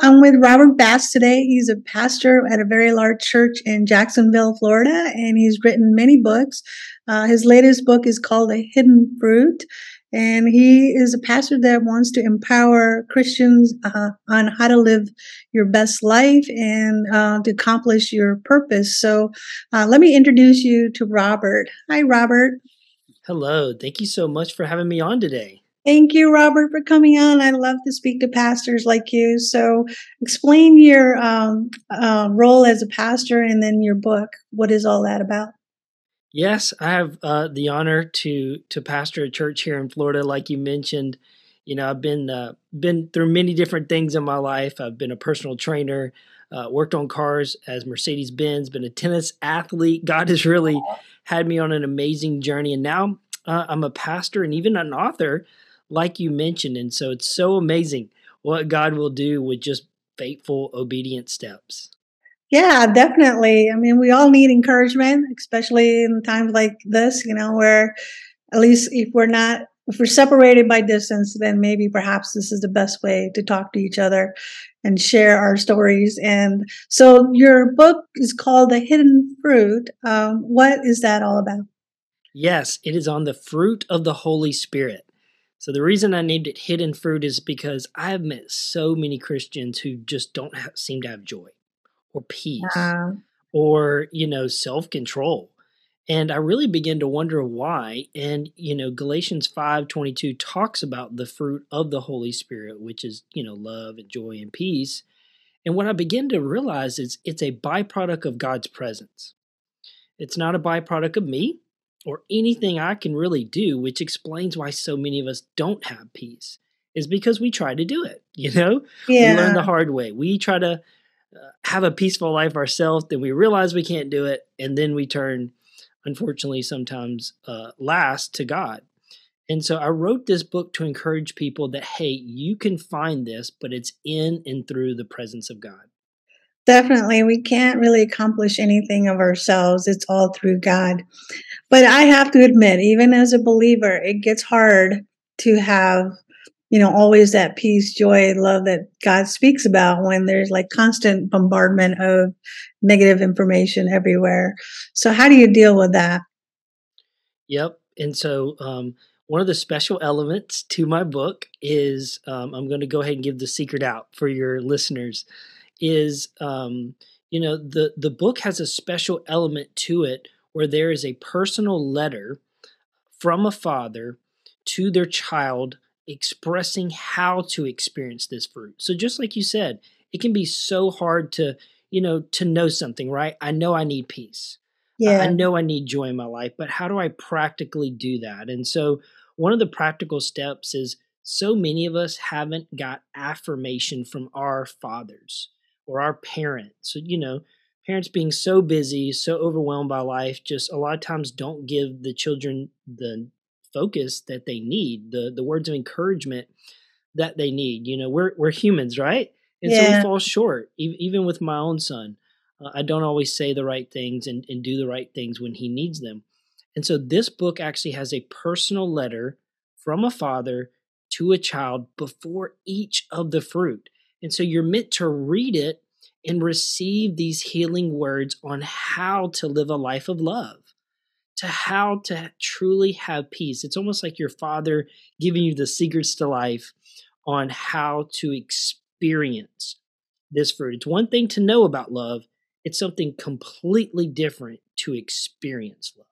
I'm with Robert Bass today. He's a pastor at a very large church in Jacksonville, Florida, and he's written many books. Uh, his latest book is called The Hidden Fruit. And he is a pastor that wants to empower Christians uh, on how to live your best life and uh, to accomplish your purpose. So uh, let me introduce you to Robert. Hi, Robert. Hello. Thank you so much for having me on today. Thank you, Robert, for coming on. I love to speak to pastors like you. So, explain your um, uh, role as a pastor and then your book. What is all that about? Yes, I have uh, the honor to to pastor a church here in Florida, like you mentioned. You know, I've been uh, been through many different things in my life. I've been a personal trainer, uh, worked on cars as Mercedes Benz, been a tennis athlete. God has really had me on an amazing journey, and now uh, I'm a pastor and even an author like you mentioned. And so it's so amazing what God will do with just faithful, obedient steps. Yeah, definitely. I mean, we all need encouragement, especially in times like this, you know, where at least if we're not, if we're separated by distance, then maybe perhaps this is the best way to talk to each other and share our stories. And so your book is called The Hidden Fruit. Um, what is that all about? Yes, it is on the fruit of the Holy Spirit. So the reason I named it hidden fruit is because I have met so many Christians who just don't have, seem to have joy or peace uh, or you know self-control. And I really begin to wonder why. And you know Galatians 5:22 talks about the fruit of the Holy Spirit, which is, you know, love and joy and peace. And what I begin to realize is it's a byproduct of God's presence. It's not a byproduct of me or anything I can really do, which explains why so many of us don't have peace, is because we try to do it. You know, yeah. we learn the hard way. We try to uh, have a peaceful life ourselves, then we realize we can't do it, and then we turn, unfortunately, sometimes uh, last to God. And so I wrote this book to encourage people that, hey, you can find this, but it's in and through the presence of God. Definitely. We can't really accomplish anything of ourselves. It's all through God. But I have to admit, even as a believer, it gets hard to have, you know, always that peace, joy, love that God speaks about when there's like constant bombardment of negative information everywhere. So, how do you deal with that? Yep. And so, um, one of the special elements to my book is um, I'm going to go ahead and give the secret out for your listeners is um, you know the the book has a special element to it where there is a personal letter from a father to their child expressing how to experience this fruit. So just like you said, it can be so hard to, you know, to know something, right? I know I need peace. Yeah. I know I need joy in my life, but how do I practically do that? And so one of the practical steps is so many of us haven't got affirmation from our fathers or our parents. So, you know, parents being so busy, so overwhelmed by life, just a lot of times don't give the children the focus that they need, the the words of encouragement that they need. You know, we're we're humans, right? And yeah. so we fall short. Even with my own son, uh, I don't always say the right things and, and do the right things when he needs them. And so this book actually has a personal letter from a father to a child before each of the fruit. And so you're meant to read it and receive these healing words on how to live a life of love, to how to truly have peace. It's almost like your father giving you the secrets to life on how to experience this fruit. It's one thing to know about love, it's something completely different to experience love.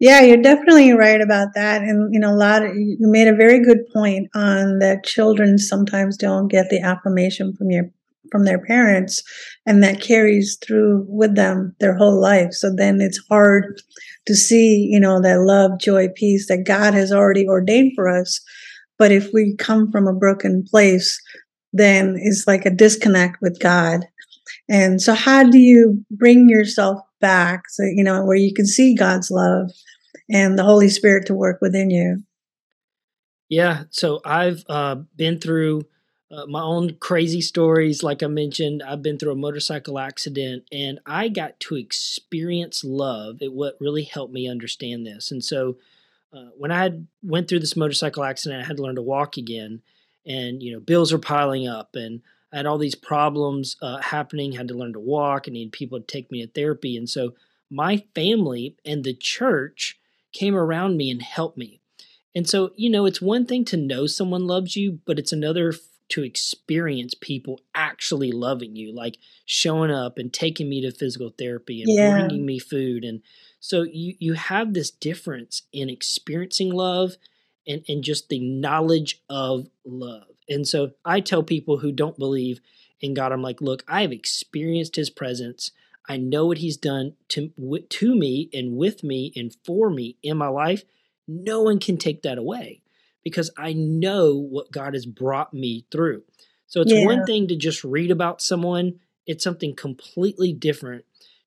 Yeah, you're definitely right about that. And, you know, a lot of, you made a very good point on that children sometimes don't get the affirmation from your from their parents and that carries through with them their whole life. So then it's hard to see you know that love joy peace that god has already ordained for us. But if we come from a broken place then it's like a disconnect with god. And so how do you bring yourself back so you know where you can see god's love and the holy spirit to work within you yeah so i've uh, been through uh, my own crazy stories. Like I mentioned, I've been through a motorcycle accident and I got to experience love. It what really helped me understand this. And so uh, when I had went through this motorcycle accident, I had to learn to walk again. And, you know, bills are piling up and I had all these problems uh, happening, had to learn to walk, and needed people to take me to therapy. And so my family and the church came around me and helped me. And so, you know, it's one thing to know someone loves you, but it's another to experience people actually loving you, like showing up and taking me to physical therapy and Yeah. bringing me food. And so you you have this difference in experiencing love and, and just the knowledge of love. And so I tell people who don't believe in God, I'm like, look, I have experienced his presence. I know what he's done to, to me and with me and for me in my life. No one can take that away because I know what God has brought me through. So it's Yeah. one thing to just read about someone, it's something completely different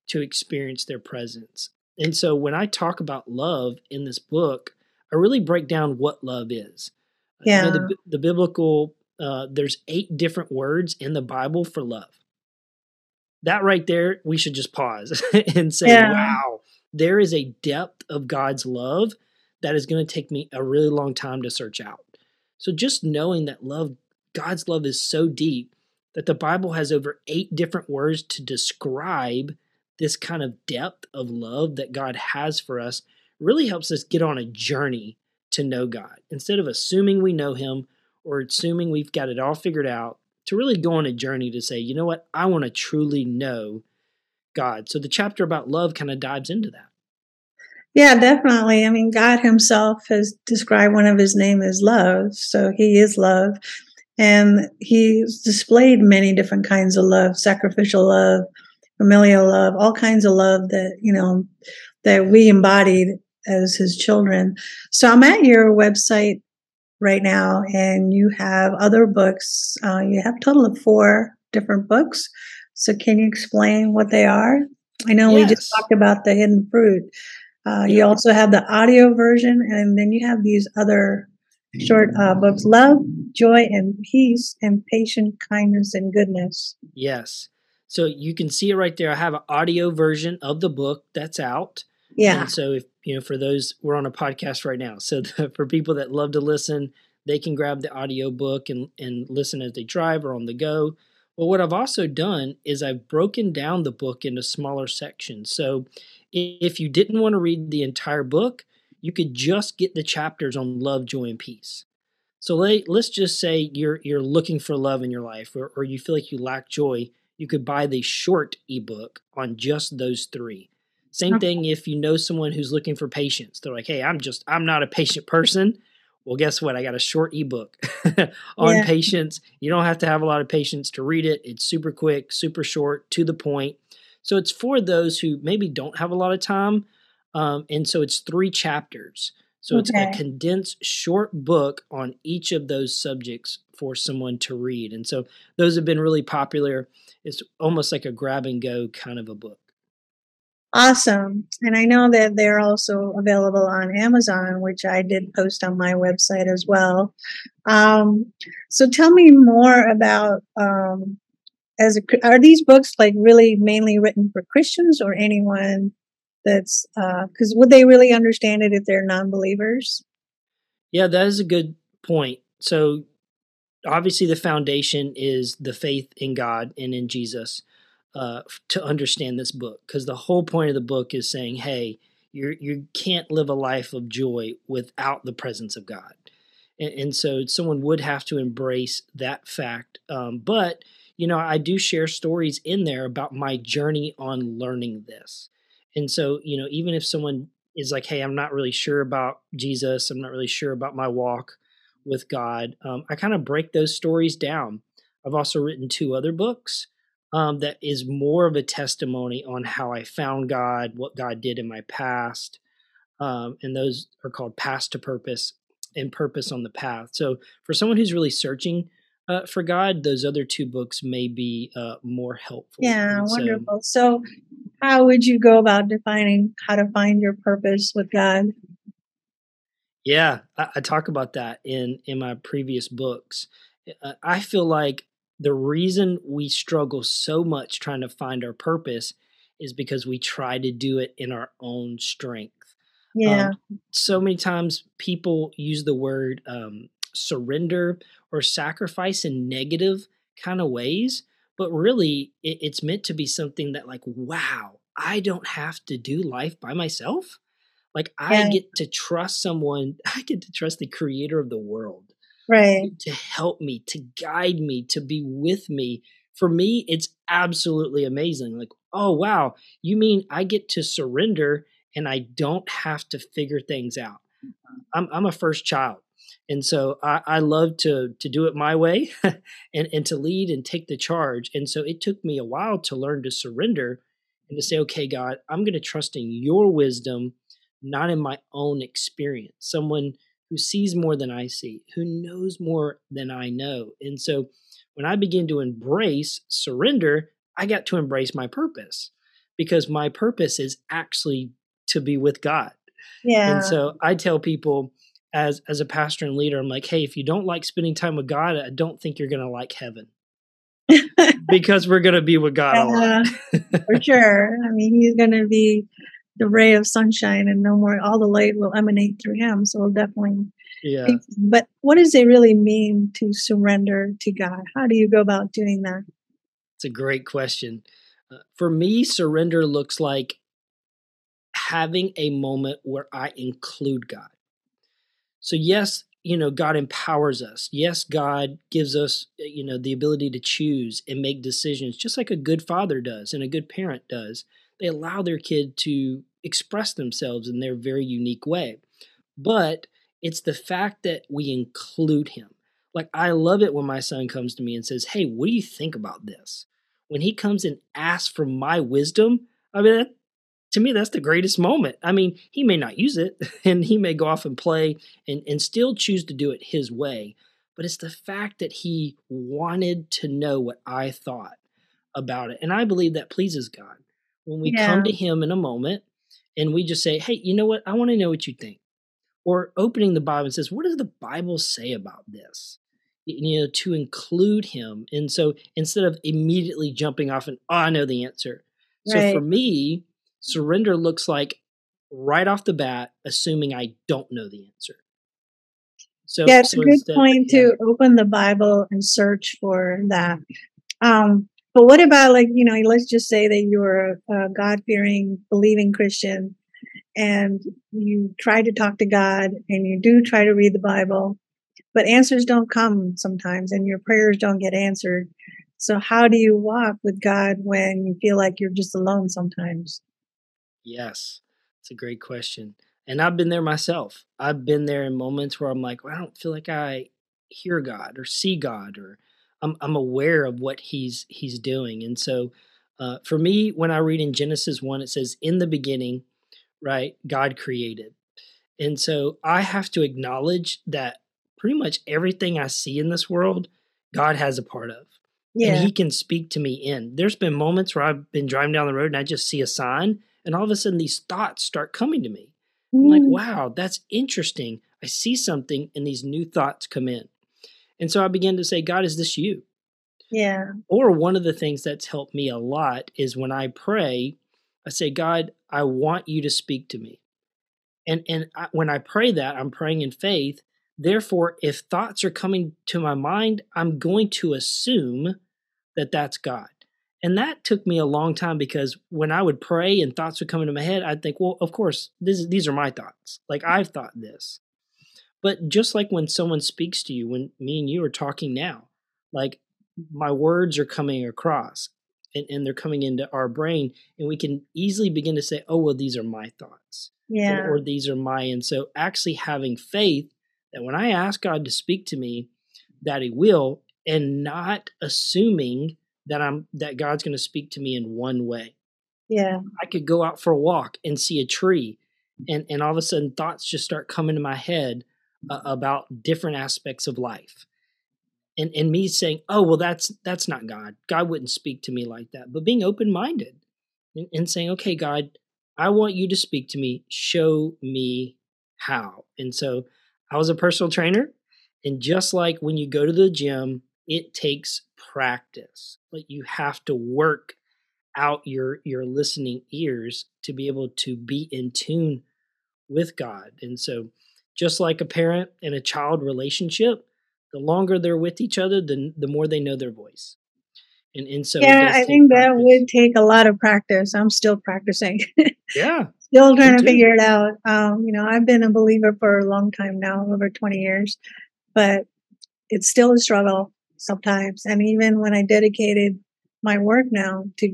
to experience their presence. And so when I talk about love in this book, I really break down what love is. You know, Yeah. the, the biblical, uh, there's eight different words in the Bible for love. That right there, we should just pause and say, Yeah. wow, there is a depth of God's love that is going to take me a really long time to search out. So just knowing that love, God's love is so deep that the Bible has over eight different words to describe this kind of depth of love that God has for us really helps us get on a journey to know God. Instead of assuming we know Him or assuming we've got it all figured out, to really go on a journey to say, you know what, I want to truly know God. So the chapter about love kind of dives into that. Yeah, definitely. I mean, God Himself has described one of His name as love, so He is love, and He's displayed many different kinds of love: sacrificial love, familial love, all kinds of love that you know that we embodied as His children. So I'm at your website right now, and you have other books. Uh, you have a total of four different books. So can you explain what they are? I know we just talked about the hidden fruit. Uh, you also have the audio version, and then you have these other short uh, books love, joy, and peace, and patient kindness and goodness. Yes. So you can see it right there. I have an audio version of the book that's out. Yeah. And so if you know, for those we're on a podcast right now. So the, for people that love to listen, they can grab the audio book and and listen as they drive or on the go. Well, what I've also done is I've broken down the book into smaller sections. So if you didn't want to read the entire book, you could just get the chapters on love, joy, and peace. So let, let's just say you're you're looking for love in your life or, or you feel like you lack joy, you could buy the short ebook on just those three. Same Okay. thing if you know someone who's looking for patience. They're like, "Hey, I'm just I'm not a patient person." Well, guess what? I got a short ebook on Yeah. patience. You don't have to have a lot of patience to read it. It's super quick, super short, to the point. So it's for those who maybe don't have a lot of time. Um, and so it's three chapters. So it's a condensed short book on each of those subjects for someone to read. And so those have been really popular. It's almost like a grab and go kind of a book. Awesome. And I know that they're also available on Amazon, which I did post on my website as well. Um, so tell me more about um, as a, are these books like really mainly written for Christians or anyone that's because would they really understand it if they're non-believers? Yeah, that is a good point. So obviously the foundation is the faith in God and in Jesus uh, to understand this book because the whole point of the book is saying, hey, you you can't live a life of joy without the presence of God, and, and so someone would have to embrace that fact. Um, but you know, I do share stories in there about my journey on learning this, and so you know, even if someone is like, hey, I'm not really sure about Jesus, I'm not really sure about my walk with God, um, I kind of break those stories down. I've also written two other books um, that is more of a testimony on how I found God, what God did in my past. Um, and those are called Past to Purpose and Purpose on the Path. So for someone who's really searching uh, for God, those other two books may be uh, more helpful. Yeah, so- wonderful. So, how would you go about defining how to find your purpose with God? Yeah, I, I talk about that in in my previous books. Uh, I feel like the reason we struggle so much trying to find our purpose is because we try to do it in our own strength. Yeah, Um, so many times people use the word um, surrender or sacrifice in negative kind of ways, but really it, it's meant to be something that, like, wow, I don't have to do life by myself. Like, I Yeah. get to trust someone, I get to trust the creator of the world Right. to help me, to guide me, to be with me. For me, it's absolutely amazing. Like, oh, wow, you mean I get to surrender and I don't have to figure things out? Mm-hmm. I'm, I'm a first child. And so I, I love to to do it my way and, and to lead and take the charge. And so it took me a while to learn to surrender and to say, okay, God, I'm going to trust in your wisdom, not in my own experience. Someone who sees more than I see, who knows more than I know. And so when I begin to embrace surrender, I got to embrace my purpose because my purpose is actually to be with God. Yeah. And so I tell people as as a pastor and leader, I'm like, hey, if you don't like spending time with God, I don't think you're gonna like heaven. because we're gonna be with God a lot. For sure. I mean, he's going to be the ray of sunshine, and no more. All the light will emanate through him. So we'll definitely. Yeah. But what does it really mean to surrender to God? How do you go about doing that? It's a great question. Uh, for me, surrender looks like having a moment where I include God. So, yes, you know, God empowers us. Yes, God gives us, uh, you know, the ability to choose and make decisions, just like a good father does and a good parent does. They allow their kid to express themselves in their very unique way. But it's the fact that we include him. Like, I love it when my son comes to me and says, Hey, what do you think about this? When he comes and asks for my wisdom, I mean, that, to me, that's the greatest moment. I mean, he may not use it and he may go off and play and, and still choose to do it his way. But it's the fact that he wanted to know what I thought about it. And I believe that pleases God. When we Yeah. come to him in a moment and we just say, Hey, you know what? I want to know what you think. Or opening the Bible and says, What does the Bible say about this? You know, to include him. And so instead of immediately jumping off and, Oh, I know the answer. So for me, surrender looks like right off the bat, assuming I don't know the answer. So, Yeah, it's a good point yeah, to open the Bible and search for that. Um, but what about like you know, let's just say that you're a, a God-fearing, believing Christian, and you try to talk to God, and you do try to read the Bible, but answers don't come sometimes, and your prayers don't get answered. So how do you walk with God when you feel like you're just alone sometimes? yes, it's a great question. And I've been there myself. I've been there in moments where I'm like, well, I don't feel like I hear God or see God or I'm, I'm aware of what he's he's doing. And so uh, for me, when I read in Genesis 1, it says, in the beginning, right, God created. And so I have to acknowledge that pretty much everything I see in this world, God has a part of. And he can speak to me in. There's been moments where I've been driving down the road and I just see a sign, and all of a sudden these thoughts start coming to me. I'm like, Mm, wow, that's interesting. I see something, and these new thoughts come in. And so I begin to say, God, is this you? yeah, Or one of the things that's helped me a lot is when I pray, I say, God, I want you to speak to me. And and I, when I pray that, I'm praying in faith. Therefore, if thoughts are coming to my mind, I'm going to assume that that's God. And that took me a long time because when I would pray and thoughts would come into my head, I'd think, well, of course, this, is- these are my thoughts. Like I've thought this. But just like when someone speaks to you, when me and you are talking now, like my words are coming across and, and they're coming into our brain, and we can easily begin to say, oh, well, these are my thoughts yeah, or, or these are my. And so actually having faith that when I ask God to speak to me, that He will, and not assuming that I'm that God's going to speak to me in one way. yeah, I could go out for a walk and see a tree, and and all of a sudden thoughts just start coming to my head uh, about different aspects of life, and and me saying, oh well, that's that's not God. God wouldn't speak to me like that. But being open minded and, and saying, okay, God, I want you to speak to me. Show me how. And so I was a personal trainer, and just like when you go to the gym, it takes practice. Like you have to work out your your listening ears to be able to be in tune with God. And so just like a parent and a child relationship, the longer they're with each other, the the more they know their voice. And and so yeah, I think practice. that would take a lot of practice. I'm still practicing. yeah, still trying to figure it out. Um, you know, I've been a believer for a long time now, over 20 years, but it's still a struggle sometimes. And even when I dedicated my work now to,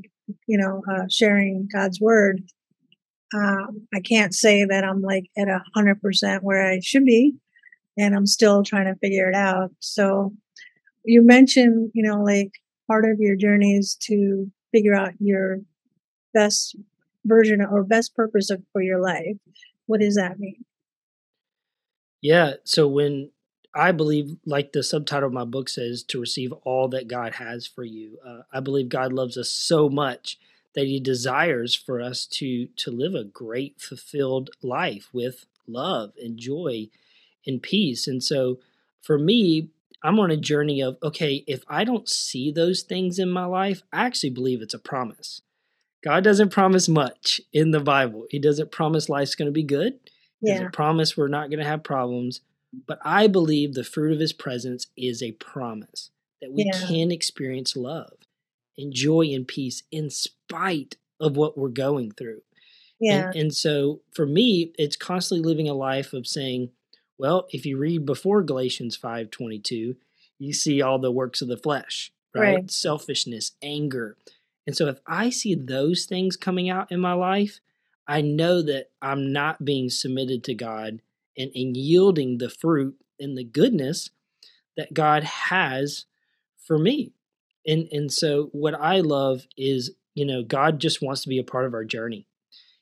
you know, uh, sharing God's word, um, I can't say that I'm like at a hundred percent where I should be, and I'm still trying to figure it out. So you mentioned, you know, like part of your journey is to figure out your best version or best purpose of, for your life. What does that mean? Yeah. So when I believe, like the subtitle of my book says, to receive all that God has for you. Uh, I believe God loves us so much that He desires for us to to live a great, fulfilled life with love and joy and peace. And so, for me, I'm on a journey of okay, if I don't see those things in my life, I actually believe it's a promise. God doesn't promise much in the Bible. He doesn't promise life's going to be good. He yeah. doesn't promise we're not going to have problems. But I believe the fruit of his presence is a promise that we yeah. can experience love and joy and peace in spite of what we're going through. Yeah. And, and so for me, it's constantly living a life of saying, well, if you read before Galatians 5:22, you see all the works of the flesh, right? right? Selfishness, anger. And so if I see those things coming out in my life, I know that I'm not being submitted to God and, and yielding the fruit and the goodness that God has for me. And and so what I love is, you know, God just wants to be a part of our journey.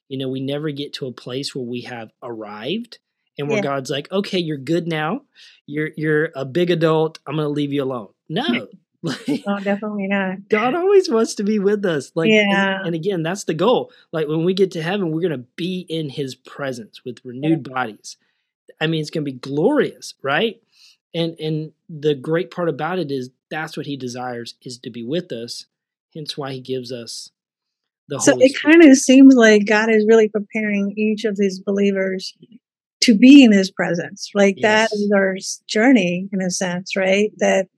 You know, we never get to a place where we have arrived and where yeah. God's like, okay, you're good now. You're you're a big adult. I'm gonna leave you alone. No. Like, oh, definitely not. God always wants to be with us. Like, yeah. and, and, again, that's the goal. Like when we get to heaven, we're gonna be in His presence with renewed yeah. bodies. I mean, it's gonna be glorious, right? And and the great part about it is that's what He desires is to be with us. Hence, why He gives us the. So Holy it kind of seems like God is really preparing each of these believers to be in his presence. Like yes. that is our journey in a sense, right? That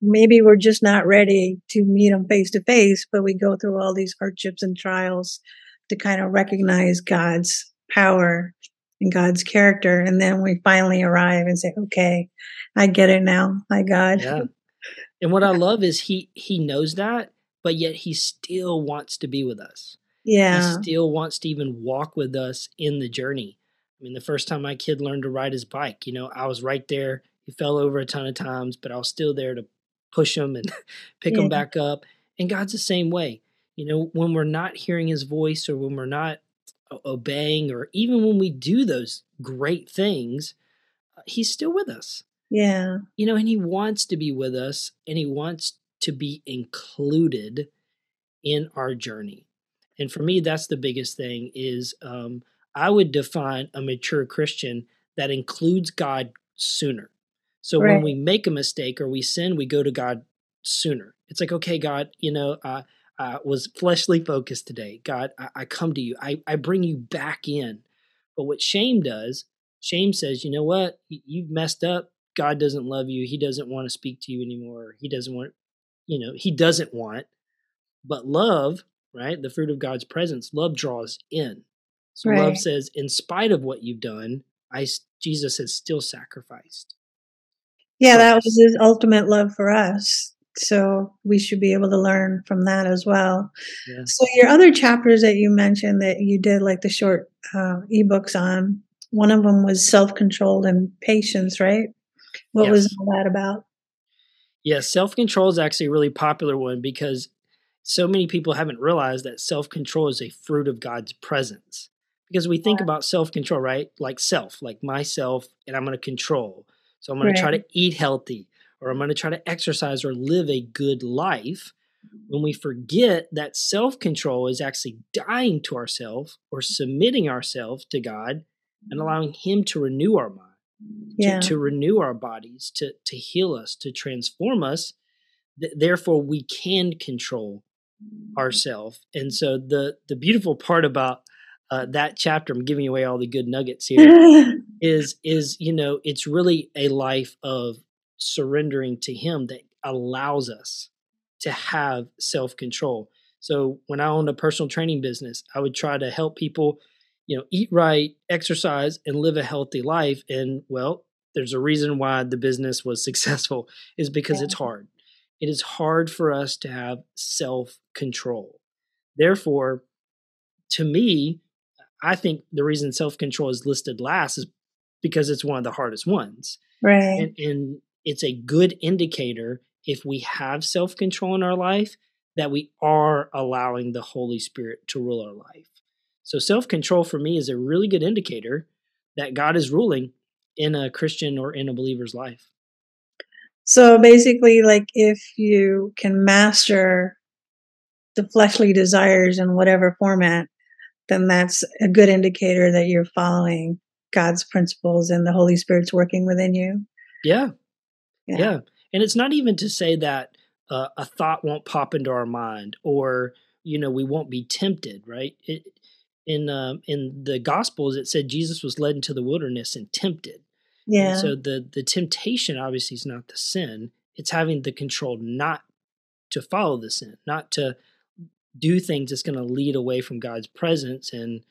maybe we're just not ready to meet him face to face, but we go through all these hardships and trials to kind of recognize God's power and God's character. And then we finally arrive and say, okay, I get it now. My God. Yeah. And what I love is he he knows that, but yet he still wants to be with us. Yeah. He still wants to even walk with us in the journey. I mean, the first time my kid learned to ride his bike, you know, I was right there. He fell over a ton of times, but I was still there to push him and pick yeah. him back up. And God's the same way. You know, when we're not hearing his voice or when we're not obeying or even when we do those great things, uh, he's still with us. Yeah. You know, and he wants to be with us and he wants to be included in our journey. And for me, that's the biggest thing is um, I would define a mature Christian that includes God sooner. So right. when we make a mistake or we sin, we go to God sooner. It's like, okay, God, you know, uh, I was fleshly focused today. God, I, I come to you. I, I bring you back in. But what shame does, shame says, you know what? You've messed up. God doesn't love you. He doesn't want to speak to you anymore. He doesn't want, you know, he doesn't want. But love, right? The fruit of God's presence, love draws in. So right. love says, in spite of what you've done, I Jesus has still sacrificed. Yeah, that was his ultimate love for us. So we should be able to learn from that as well. Yeah. So your other chapters that you mentioned that you did like the short uh, ebooks on, one of them was self-control and patience, right? What yes. was all that about? Yeah, self-control is actually a really popular one because so many people haven't realized that self-control is a fruit of God's presence because we think about self control, right? Like self, like myself, and I'm going to control. So I'm going right. to try to eat healthy, or I'm going to try to exercise or live a good life. When we forget that self control is actually dying to ourselves or submitting ourselves to God and allowing Him to renew our mind, yeah. to, to renew our bodies, to, to heal us, to transform us. Th- therefore, we can control ourselves. And so the the beautiful part about uh, that chapter, I'm giving away all the good nuggets here, is is you know it's really a life of surrendering to Him that allows us to have self control. So when I owned a personal training business, I would try to help people, you know, eat right, exercise, and live a healthy life. And well, there's a reason why the business was successful is because yeah. it's hard. It is hard for us to have self control. Therefore, to me, I think the reason self control is listed last is because it's one of the hardest ones. Right. And, and it's a good indicator if we have self control in our life that we are allowing the Holy Spirit to rule our life. So, self control for me is a really good indicator that God is ruling in a Christian or in a believer's life. So, basically, like if you can master the fleshly desires in whatever format, then that's a good indicator that you're following God's principles and the Holy Spirit's working within you. Yeah. Yeah. yeah. And it's not even to say that uh, a thought won't pop into our mind or, you know, we won't be tempted, right? It, in uh, in the Gospels, it said Jesus was led into the wilderness and tempted. Yeah. And so the the temptation obviously is not the sin; it's having the control not to follow the sin, not to do things that's going to lead away from God's presence and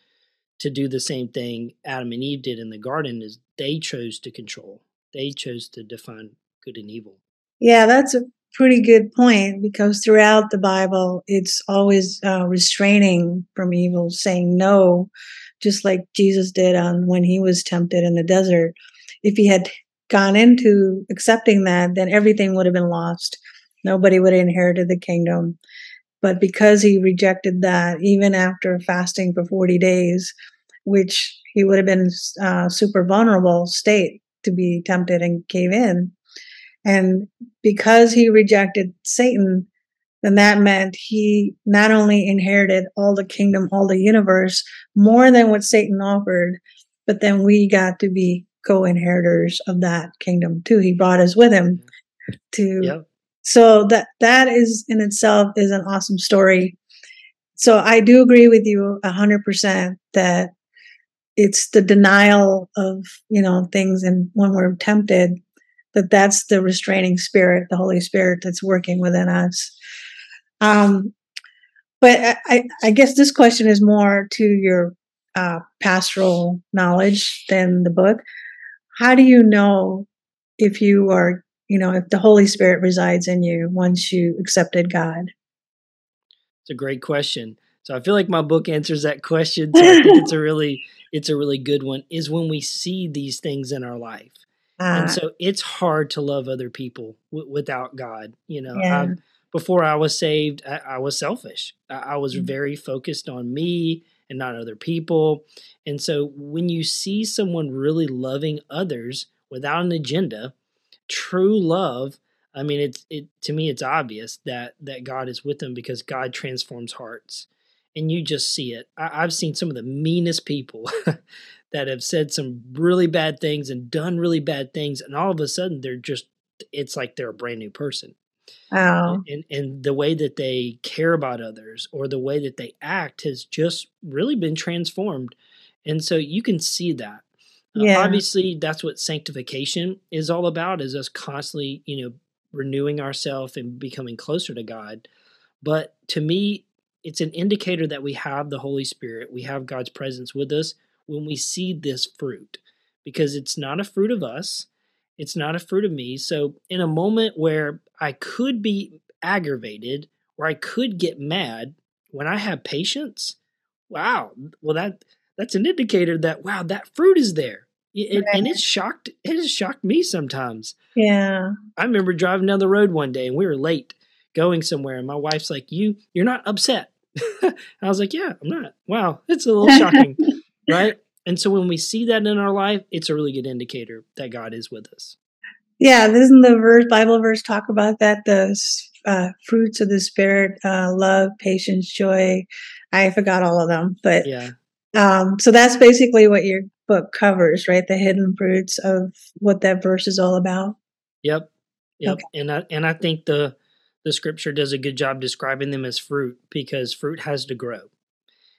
to do the same thing Adam and Eve did in the garden is they chose to control. They chose to define good and evil. Yeah, that's a pretty good point because throughout the Bible, it's always uh, restraining from evil, saying no, just like Jesus did on when he was tempted in the desert. If he had gone into accepting that, then everything would have been lost. Nobody would have inherited the kingdom. But because he rejected that, even after fasting for 40 days, which he would have been uh, super vulnerable state to be tempted and gave in. And because he rejected Satan, then that meant he not only inherited all the kingdom, all the universe, more than what Satan offered, but then we got to be co-inheritors of that kingdom too. He brought us with him to yep so that that is in itself is an awesome story so i do agree with you a 100% that it's the denial of you know things and when we're tempted that that's the restraining spirit the holy spirit that's working within us um but i i guess this question is more to your uh, pastoral knowledge than the book how do you know if you are you know, if the Holy Spirit resides in you once you accepted God? It's a great question. So I feel like my book answers that question. So I think it's a really it's a really good one. Is when we see these things in our life, uh, and so it's hard to love other people w- without God. You know, yeah. before I was saved, I, I was selfish. I, I was mm-hmm. very focused on me and not other people. And so when you see someone really loving others without an agenda, true love i mean it's it to me it's obvious that that god is with them because god transforms hearts and you just see it I, i've seen some of the meanest people that have said some really bad things and done really bad things and all of a sudden they're just it's like they're a brand new person Oh. And, and the way that they care about others or the way that they act has just really been transformed. And so you can see that. Uh, yeah. Uh, obviously, that's what sanctification is all about: is us constantly, you know, renewing ourselves and becoming closer to God. But to me, it's an indicator that we have the Holy Spirit, we have God's presence with us when we see this fruit, because it's not a fruit of us, it's not a fruit of me. So, in a moment where I could be aggravated or I could get mad, when I have patience, wow, well that that's an indicator that wow that fruit is there. It, right. and it shocked it has shocked me sometimes. Yeah. I remember driving down the road one day and we were late going somewhere and my wife's like you you're not upset. I was like yeah i'm not. Wow it's a little shocking right and so when we see that in our life it's a really good indicator that god is with us yeah doesn't the verse bible verse talk about that the uh, fruits of the spirit uh, love patience joy i forgot all of them but yeah um, so that's basically what your book covers, right? The hidden fruits of what that verse is all about. Yep. Yep. Okay. And I and I think the the scripture does a good job describing them as fruit because fruit has to grow.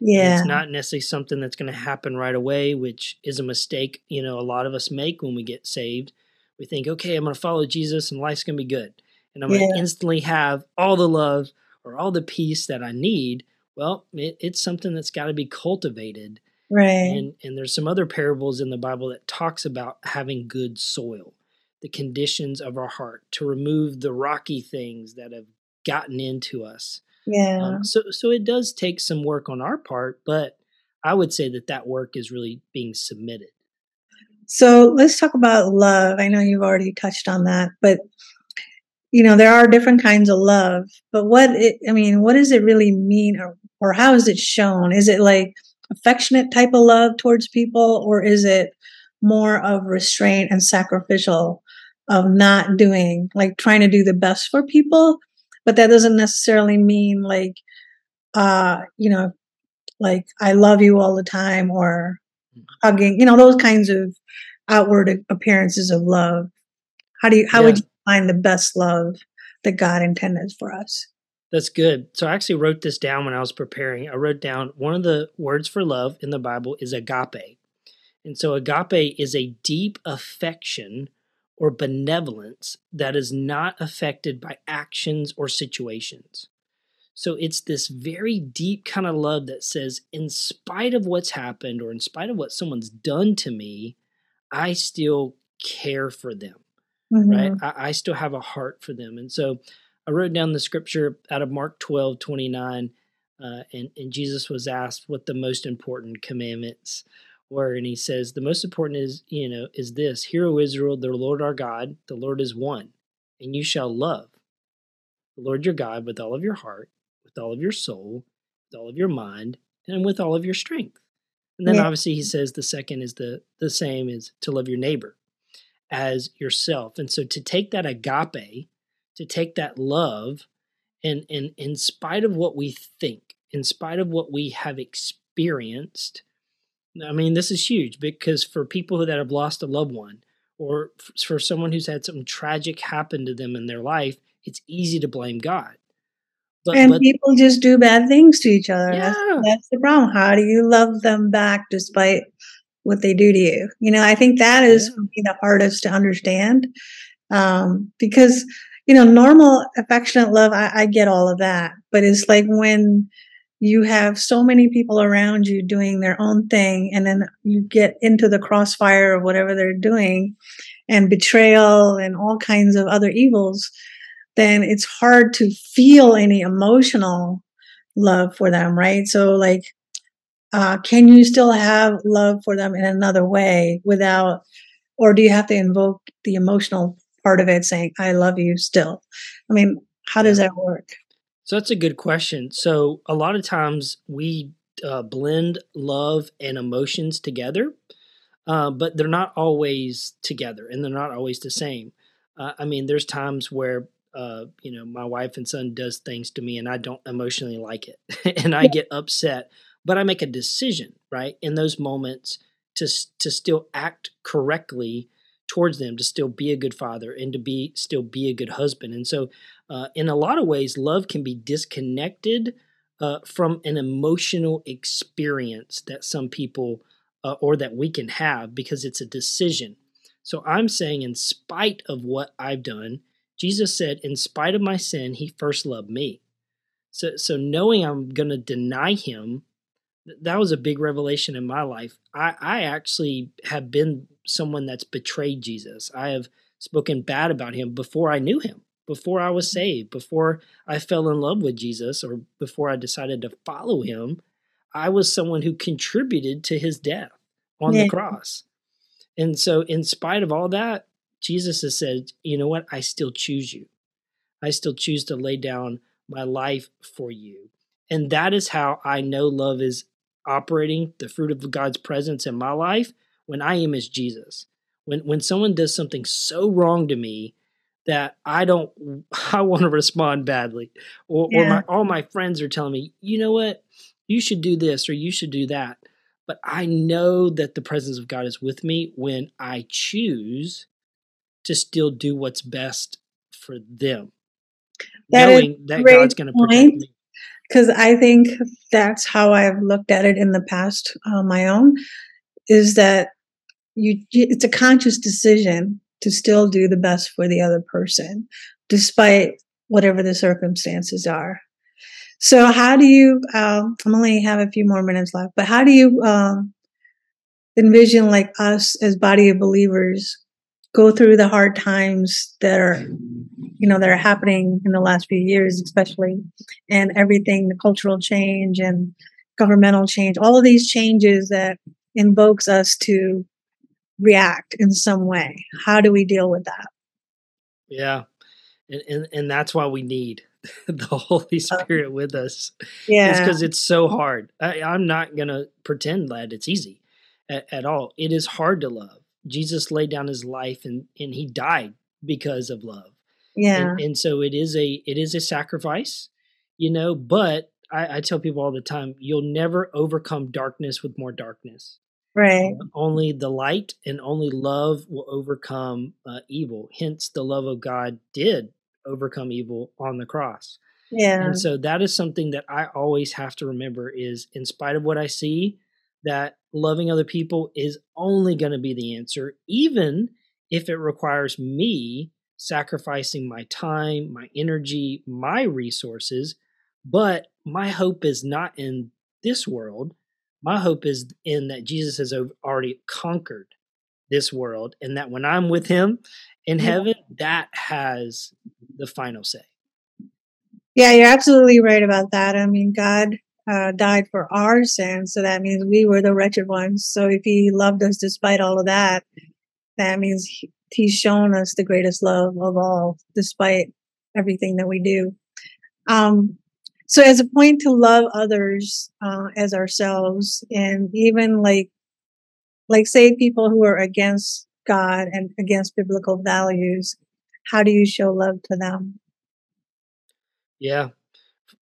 Yeah. It's not necessarily something that's going to happen right away, which is a mistake, you know, a lot of us make when we get saved. we think, okay, I'm going to follow Jesus and life's going to be good. And I'm going to instantly have all the love or all the peace that I need. Well, it, it's something that's got to be cultivated. Right. And, and there's some other parables in the Bible that talks about having good soil, the conditions of our heart, to remove the rocky things that have gotten into us. Yeah. Um, so, so it does take some work on our part, but I would say that that work is really being submitted. So let's talk about love. I know you've already touched on that, but you know, there are different kinds of love, but what it, I mean, what does it really mean or, or how is it shown? Is it like affectionate type of love towards people or is it more of restraint and sacrificial of not doing, like trying to do the best for people? But that doesn't necessarily mean like, uh, you know, like I love you all the time or hugging, you know, those kinds of outward appearances of love. How do you, how would you find the best love that God intended for us? That's good. So I actually wrote this down when I was preparing. I wrote down one of the words for love in the Bible is agape. And so agape is a deep affection or benevolence that is not affected by actions or situations. So it's this very deep kind of love that says, in spite of what's happened or in spite of what someone's done to me, I still care for them right? Mhm. I, I still have a heart for them. And so I wrote down the scripture out of Mark 12, 29, uh, and, and Jesus was asked what the most important commandments were. And he says, the most important is, you know, is this, Hear, O Israel, the Lord our God, the Lord is one, and you shall love the Lord your God with all of your heart, with all of your soul, with all of your mind, and with all of your strength. And then Yeah. obviously he says the second is the the same is to love your neighbor as yourself. And so to take that agape, to take that love, and and in spite of what we think, in spite of what we have experienced, I mean, this is huge because for people that have lost a loved one, or for someone who's had something tragic happen to them in their life, it's easy to blame God. But, and but people just do bad things to each other. That's, Yeah. that's the problem. How do you love them back despite what they do to you? You know, I think that is Yeah. me the hardest to understand um, because, you know, normal affectionate love, I, I get all of that. But it's like when you have so many people around you doing their own thing and then you get into the crossfire of whatever they're doing and betrayal and all kinds of other evils then it's hard to feel any emotional love for them, right? So, like, uh, can you still have love for them in another way without, or do you have to invoke the emotional part of it saying, I love you still? I mean, how does that work? So that's a good question. So a lot of times we uh, blend love and emotions together, uh, but they're not always together, and they're not always the same. Uh, I mean, there's times where uh, you know my wife and son does things to me, and I don't emotionally like it, and I get upset. But I make a decision, right, in those moments to to still act correctly towards them, to still be a good father, and to be still be a good husband. And so uh, in a lot of ways, love can be disconnected uh, from an emotional experience that some people uh, or that we can have because it's a decision. So I'm saying, in spite of what I've done, Jesus said, in spite of my sin, he first loved me. So, so knowing I'm going to deny him, that was a big revelation in my life. I, I actually have been someone that's betrayed Jesus. I have spoken bad about him before I knew him, before I was saved, before I fell in love with Jesus, or before I decided to follow him. I was someone who contributed to his death on Yeah. the cross. And so, in spite of all that, Jesus has said, you know what? I still choose you. I still choose to lay down my life for you. And that is how I know love is operating the fruit of God's presence in my life when I am as Jesus. When when someone does something so wrong to me that I don't I want to respond badly. Or, or my all my friends are telling me, you know what, you should do this or you should do that. But I know that the presence of God is with me when I choose to still do what's best for them. That knowing that God's going to protect me. Because I think that's how I've looked at it in the past, uh, my own, is that you, it's a conscious decision to still do the best for the other person, despite whatever the circumstances are. So, how do you? Um, I'm only have a few more minutes left, but how do you um, envision like us as body of believers go through the hard times that are, you know, that are happening in the last few years, especially, and everything, the cultural change and governmental change, all of these changes that invokes us to react in some way. How do we deal with that? Yeah. And, and, and that's why we need the Holy uh, Spirit with us. Yeah. It's because it's so hard. I, I'm not going to pretend that it's easy at, at, all. It is hard to love. Jesus laid down his life and, and he died because of love. Yeah. And, and so it is a it is a sacrifice, you know, but I, I tell people all the time, you'll never overcome darkness with more darkness. Right. Only the light and only love will overcome uh, evil. Hence, the love of God did overcome evil on the cross. Yeah. And so that is something that I always have to remember is in spite of what I see, that loving other people is only going to be the answer, even if it requires me sacrificing my time, my energy, my resources. But my hope is not in this world. My hope is in that Jesus has already conquered this world, and that when I'm with him in heaven, that has the final say. Yeah, you're absolutely right about that. I mean, God uh, died for our sins, so that means we were the wretched ones. So if He loved us despite all of that, that means he, He's shown us the greatest love of all, despite everything that we do. Um, so as a point to love others uh, as ourselves, and even like, like say people who are against God and against biblical values, how do you show love to them? Yeah.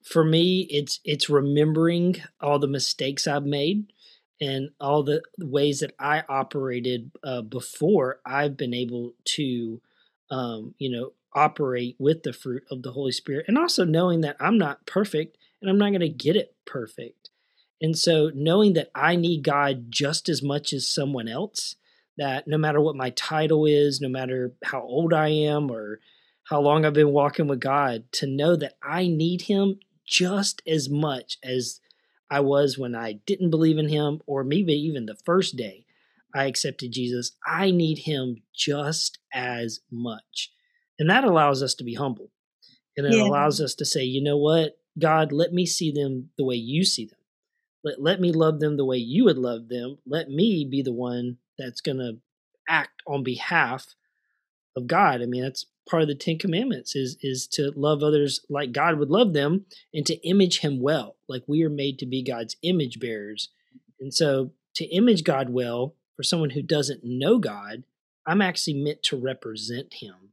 For me, it's it's remembering all the mistakes I've made and all the ways that I operated uh, before I've been able to, um, you know, operate with the fruit of the Holy Spirit, and also knowing that I'm not perfect and I'm not going to get it perfect. And so, knowing that I need God just as much as someone else, that no matter what my title is, no matter how old I am or how long I've been walking with God, to know that I need Him just as much as I was when I didn't believe in Him, or maybe even the first day I accepted Jesus. I need Him just as much. And that allows us to be humble. And it yeah. allows us to say, you know what, God, let me see them the way you see them. Let, let me love them the way you would love them. Let me be the one that's going to act on behalf of God. I mean, that's part of the Ten Commandments is is to love others like God would love them and to image Him well, like we are made to be God's image bearers. And so, to image God well for someone who doesn't know God, I'm actually meant to represent Him.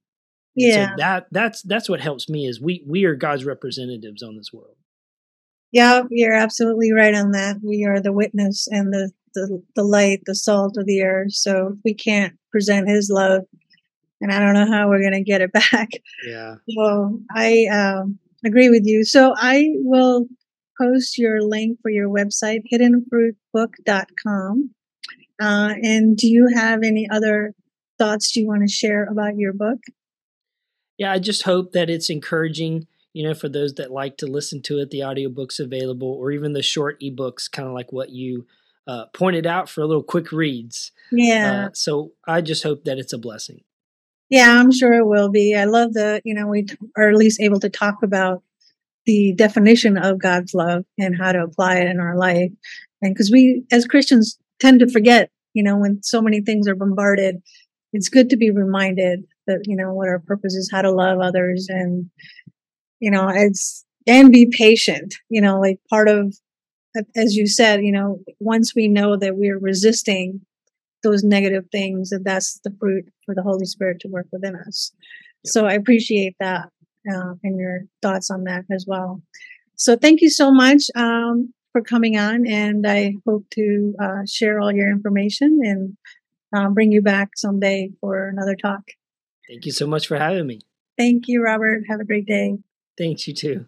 Yeah, so that that's that's what helps me is we we are God's representatives on this world. Yeah, you're absolutely right on that. We are the witness and the the, the light, the salt of the earth. So we can't present His love and I don't know how we're going to get it back. Yeah. So I um, agree with you. So I will post your link for your website, hiddenfruitbook.com. Uh, and do you have any other thoughts do you want to share about your book? Yeah, I just hope that it's encouraging, you know, for those that like to listen to it, the audiobook's available, or even the short ebooks, kind of like what you uh, pointed out for a little quick reads. Yeah. Uh, so I just hope that it's a blessing. Yeah, I'm sure it will be. I love that, you know, we are at least able to talk about the definition of God's love and how to apply it in our life. And because we, as Christians, tend to forget, you know, when so many things are bombarded, it's good to be reminded that, you know, what our purpose is, how to love others and, you know, it's, and be patient, you know, like part of, as you said, you know, once we know that we're resisting those negative things and that's the fruit for the holy spirit to work within us. Yep. so i appreciate that uh, and your thoughts on that as well. So thank you so much um, for coming on and i hope to uh, share all your information and uh, bring you back someday for another talk thank you so much for having me. Thank you robert. Have a great day. Thanks you too